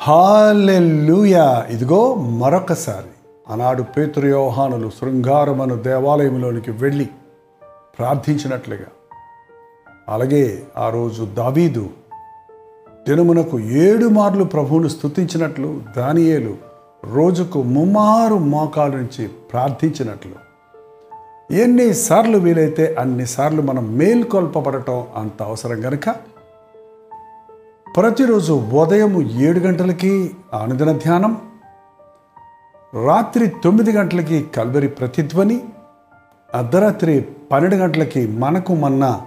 Hallelujah ఇదిగో మరొకసారి ఆనాడు పేతురు శృంగారమను దేవాలయంలోనికి వెళ్ళి ప్రార్థించినట్లుగా. అలాగే ఆ రోజు దావీదు దినమునకు ఏడు మార్లు ప్రభువును స్తుతించినట్లు దానియేలు రోజుకు ముమ్మారు మోకాల నుంచి ప్రార్థించినట్లు. ఎన్నిసార్లు వీలైతే అన్నిసార్లు మనం మేల్కొల్పబడటం అంత అవసరం కనుక ప్రతిరోజు ఉదయం ఏడు గంటలకి అనుదిన ధ్యానం రాత్రి తొమ్మిది గంటలకి కల్వరి ప్రతిధ్వని అర్ధరాత్రి పన్నెండు గంటలకి మనకు మన్న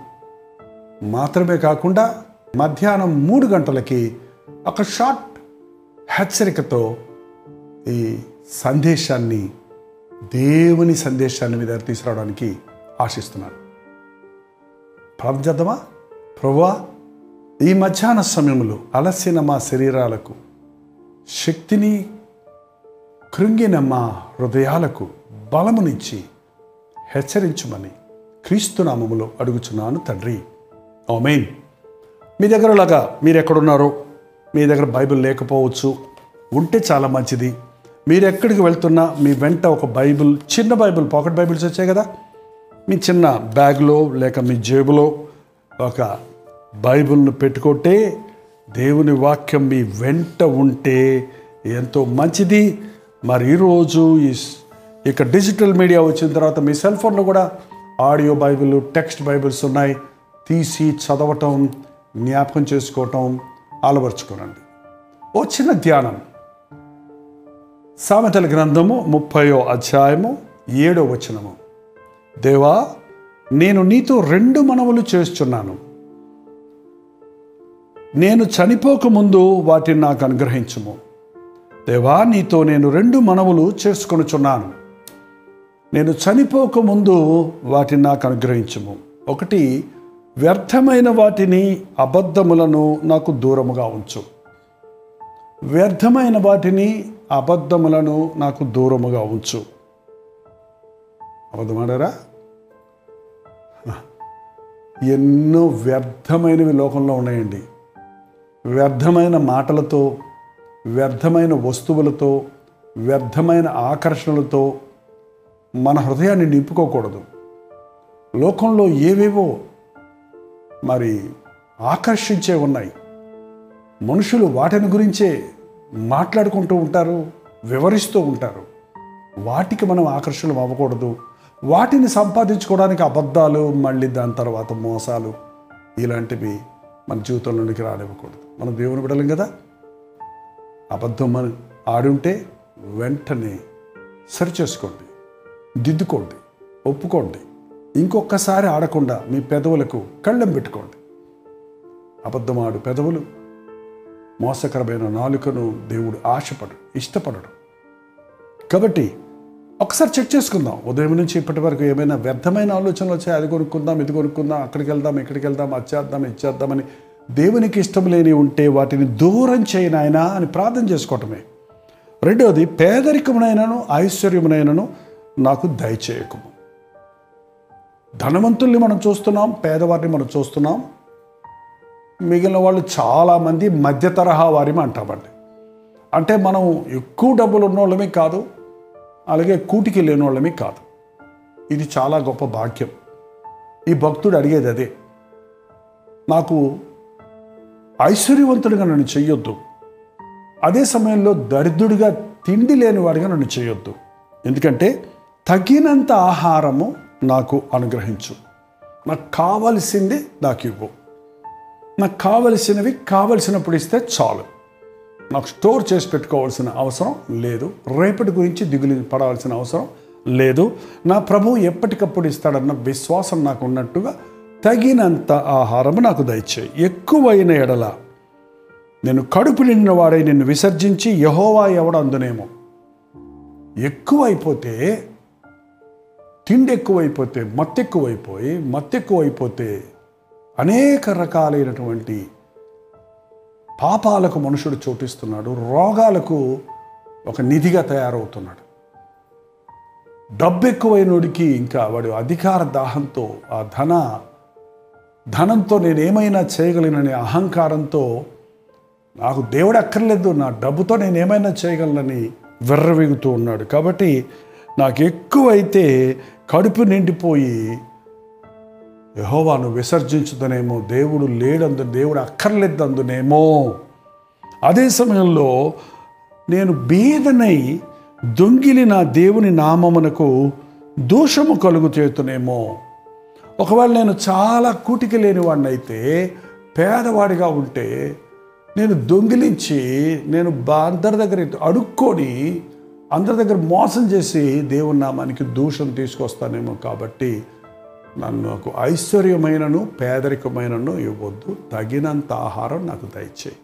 మాత్రమే కాకుండా మధ్యాహ్నం మూడు గంటలకి ఒక షార్ట్ హెచ్చరికతో ఈ సందేశాన్ని దేవుని సందేశాన్ని మీద తీసుకురావడానికి ఆశిస్తున్నాను. ప్రార్థన చేద్దామా? ప్రభువా ఈ మధ్యాహ్న సమయంలో అలసిన మా శరీరాలకు శక్తిని కృంగిన మా హృదయాలకు బలమునిచ్చి హెచ్చరించమని క్రీస్తునామములో అడుగుచున్నాను తండ్రి. ఓమెయిన్ మీ దగ్గరలాగా మీరు ఎక్కడున్నారో మీ దగ్గర బైబిల్ లేకపోవచ్చు ఉంటే చాలా మంచిది. మీరు ఎక్కడికి వెళ్తున్నా మీ వెంట ఒక బైబిల్ చిన్న బైబిల్ పాకెట్ బైబిల్స్ వచ్చాయి కదా? మీ చిన్న బ్యాగ్లో లేక మీ జేబులో ఒక బైబిల్ను పెట్టుకుంటే దేవుని వాక్యం మీ వెంట ఉంటే ఎంతో మంచిది. మరి ఈరోజు ఈ ఇక డిజిటల్ మీడియా వచ్చిన తర్వాత మీ సెల్ ఫోన్లో కూడా ఆడియో బైబిల్ టెక్స్ట్ బైబిల్స్ ఉన్నాయి. తీసి చదవటం జ్ఞాపకం చేసుకోవటం అలవర్చుకోనండి. ఓ చిన్న ధ్యానం. సామెతల గ్రంథము ముప్పయో అధ్యాయము ఏడో వచనము. దేవా నేను నీతో రెండు మనవులు చేస్తున్నాను. నేను చనిపోకముందు వాటిని నాకు అనుగ్రహించుము. దేవా నీతో నేను రెండు మనవులు చేసుకొనుచున్నాను. నేను చనిపోకముందు వాటిని నాకు అనుగ్రహించుము. ఒకటి వ్యర్థమైన వాటిని అబద్ధములను నాకు దూరముగా ఉంచు. వ్యర్థమైన వాటిని అబద్ధములను నాకు దూరముగా ఉంచు. అబద్ధమాడారా ఎన్నో వ్యర్థమైనవి లోకంలో ఉన్నాయండి. వ్యర్థమైన మాటలతో వ్యర్థమైన వస్తువులతో వ్యర్థమైన ఆకర్షణలతో మన హృదయాన్ని నింపుకోకూడదు. లోకంలో ఏవేవో మరి ఆకర్షించే ఉన్నాయి. మనుషులు వాటిని గురించే మాట్లాడుకుంటూ ఉంటారు వివరిస్తూ ఉంటారు. వాటికి మనం ఆకర్షణలు అవ్వకూడదు. వాటిని సంపాదించుకోవడానికి అబద్ధాలు మళ్ళీ దాని తర్వాత మోసాలు ఇలాంటివి మన జీవితంలోనికి రానివ్వకూడదు. మనం దేవుని బిడలం కదా? అబద్ధం మన ఆడుంటే వెంటనే సరిచేసుకోండి దిద్దుకోండి ఒప్పుకోండి ఇంకొకసారి ఆడకుండా మీ పెదవులకు కళ్ళెం పెట్టుకోండి. అబద్ధమాడు పెదవులు మోసకరమైన నాలుకను దేవుడు ఆశపడు ఇష్టపడడు. కాబట్టి ఒకసారి చెక్ చేసుకుందాం. ఉదయం నుంచి ఇప్పటి వరకు ఏమైనా వ్యర్థమైన ఆలోచనలు వచ్చాయి? అది కొనుక్కుందాం ఇది కొనుక్కుందాం అక్కడికి వెళ్దాం ఇక్కడికి వెళ్దాం అచ్చేద్దాం ఇచ్చేద్దామని దేవునికి ఇష్టం లేని ఉంటే వాటిని దూరం చేయనాయనా అని ప్రార్థన చేసుకోవటమే. రెండవది పేదరికమునైనను ఐశ్వర్యమునైనను నాకు దయచేయకము ధనవంతుల్ని మనం చూస్తున్నాం పేదవారిని మనం చూస్తున్నాం. మిగిలిన వాళ్ళు చాలామంది మధ్య తరహా వారిని అంటామండి అంటే మనం ఎక్కువ డబ్బులు ఉన్నోళ్ళమే కాదు అలాగే కూటికి లేని వాళ్ళమే కాదు. ఇది చాలా గొప్ప భాగ్యం. ఈ భక్తుడు అడిగేది అదే. నాకు ఐశ్వర్యవంతుడిగా నన్ను చేయొద్దు అదే సమయంలో దరిద్రుడిగా తిండి లేని వాడిగా నన్ను చేయొద్దు ఎందుకంటే తగినంత ఆహారము నాకు అనుగ్రహించు. నాకు కావలసింది నాకు ఇవ్వు. నాకు కావలసినవి కావలసినప్పుడు ఇస్తే చాలు. నాకు స్టోర్ చేసి పెట్టుకోవాల్సిన అవసరం లేదు. రేపటి గురించి దిగులు పడవలసిన అవసరం లేదు. నా ప్రభువు ఎప్పటికప్పుడు ఇస్తాడన్న విశ్వాసం నాకు ఉన్నట్టుగా తగినంత ఆహారము నాకు దయచేయి. ఎక్కువైన ఎడల నేను కడుపు నిండిన వాడై నిన్ను విసర్జించి యహోవా ఎవడు అందునేమో. ఎక్కువైపోతే తిండి ఎక్కువైపోతే మత్తెక్కువైపోయి మత్తెక్కువైపోతే అనేక రకాలైనటువంటి పాపాలకు మనుషుడు చోటిస్తున్నాడు రోగాలకు ఒక నిధిగా తయారవుతున్నాడు. డబ్బు ఎక్కువైనడికి ఇంకా వాడు అధికార దాహంతో ఆ ధన ధనంతో నేనేమైనా చేయగలననే అహంకారంతో నాకు దేవుడు అక్కర్లేదు నా డబ్బుతో నేను ఏమైనా చేయగలనని విర్రవిగుతూ ఉన్నాడు. కాబట్టి నాకు ఎక్కువైతే కడుపు నిండిపోయి యహోవాను విసర్జించుదనేమో దేవుడు లేడందు దేవుడు అక్కర్లేదందునేమో. అదే సమయంలో నేను బీదనై దొంగిలి నా దేవుని నామమునకు దోషము కలుగు చేతునేమో ఒకవేళ నేను చాలా కూటికి లేని వాడినైతే పేదవాడిగా ఉంటే నేను దొంగిలించి నేను అందరి దగ్గర అడుక్కొని అందరి దగ్గర మోసం చేసి దేవుని నామానికి దూషం తీసుకొస్తానేమో కాబట్టి నాకు ఐశ్వర్యమైనను పేదరికమైనను ఇవ్వద్దు. తగినంత ఆహారం నాకు దయచేయి.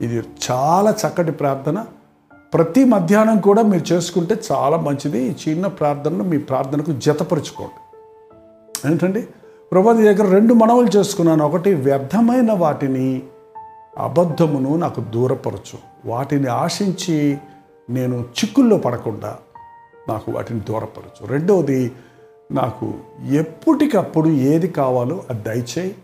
ఇది చాలా చక్కటి ప్రార్థన. ప్రతి మధ్యాహ్నం కూడా మీరు చేసుకుంటే చాలా మంచిది. ఈ చిన్న ప్రార్థనను మీ ప్రార్థనకు జతపరుచుకోండి. ఏంటండి? ప్రభా నీ దగ్గర రెండు మనవులు చేసుకున్నాను. ఒకటి వ్యర్థమైన వాటిని అబద్ధమును నాకు దూరపరచు. వాటిని ఆశించి నేను చిక్కుల్లో పడకుండా నాకు వాటిని దూరపరచు. రెండవది నాకు ఎప్పటికప్పుడు ఏది కావాలో అది దయచేయి.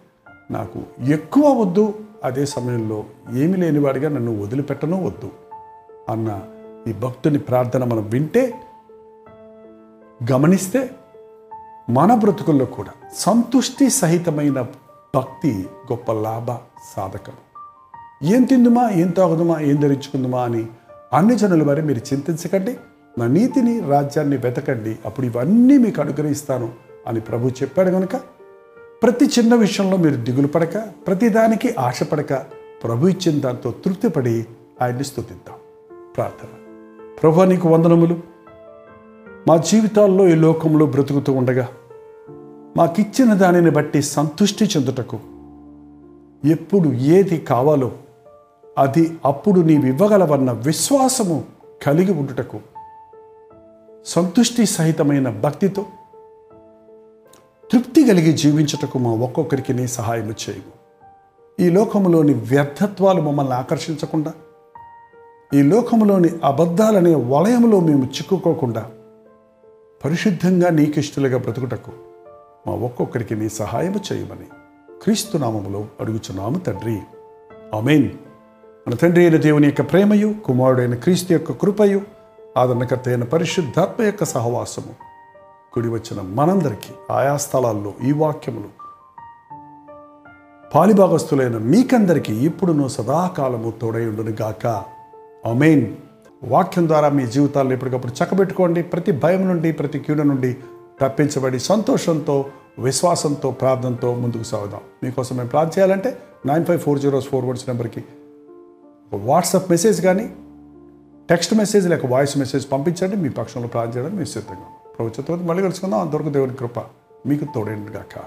నాకు ఎక్కువ వద్దు. అదే సమయంలో ఏమి లేనివాడిగా నన్ను వదిలిపెట్టను వద్దు. అన్న ఈ భక్తుని ప్రార్థన మనం వింటే గమనిస్తే మన బ్రతుకుల్లో కూడా సంతుష్టి సహితమైన భక్తి గొప్ప లాభ సాధకం. ఏం తిందుమా? ఏం తాగుదుమా? ఏం ధరించుకుందుమా? అని అన్ని జనుల వారి మీరు చింతించకండి. నా నీతిని రాజ్యాన్ని వెతకండి. అప్పుడు ఇవన్నీ మీకు అనుగ్రహిస్తాను అని ప్రభు చెప్పాడు కనుక ప్రతి చిన్న విషయంలో మీరు దిగులు పడక ప్రతిదానికి ఆశపడక ప్రభు ఇచ్చిన దాంతో తృప్తిపడి ఆయన్ని స్తుతిద్దాం ప్రార్థన. ప్రభు నీకు వందనములు. మా జీవితాల్లో ఈ లోకంలో బ్రతుకుతూ ఉండగా మాకిచ్చిన దానిని బట్టి సంతుష్టి చెందుటకు ఎప్పుడు ఏది కావాలో అది అప్పుడు నీవివ్వగలవన్న విశ్వాసము కలిగి ఉండుటకు సంతుష్టి సహితమైన భక్తితో తృప్తి కలిగి జీవించుటకు మా ఒక్కొక్కరికి నీ సహాయం చేయము. ఈ లోకములోని వ్యర్థత్వాలు మమ్మల్ని ఆకర్షించకుండా ఈ లోకములోని అబద్ధాలనే వలయంలో మేము చిక్కుకోకుండా పరిశుద్ధంగా నీకిష్టులుగా బ్రతుకుటకు మా ఒక్కొక్కరికి నీ సహాయము చేయమని క్రీస్తు నామములో అడుగుచున్నాము తండ్రి. అమేన్ మన తండ్రి అయిన దేవుని యొక్క ప్రేమయు కుమారుడైన క్రీస్తు యొక్క కృపయు ఆదరణకర్త అయిన పరిశుద్ధాత్మ యొక్క సహవాసము. కుడి వచ్చిన మనందరికీ ఆయా స్థలాల్లో ఈ వాక్యములు పాలిభాగస్తులైన మీకందరికీ ఇప్పుడును సదాకాలము తోడైండును గాక. అమెయిన్ వాక్యం ద్వారా మీ జీవితాలను ఎప్పటికప్పుడు చక్కబెట్టుకోండి. ప్రతి భయం నుండి ప్రతి కీడు నుండి తప్పించబడి సంతోషంతో విశ్వాసంతో ప్రార్థనతో ముందుకు సాగుదాం. మీకోసం మేము ప్లాన్ చేయాలంటే nine five four zeros four ones నెంబర్కి వాట్సాప్ మెసేజ్ కానీ టెక్స్ట్ మెసేజ్ లేక వాయిస్ మెసేజ్ పంపించండి మీ పక్షంలో ప్రార్థన చేయడానికి మేము సిద్ధంగా ప్రభుత్వంతో మళ్ళీ కలుసుకుందాం. అంతవరకు దేవుని కృప మీకు తోడైనగాక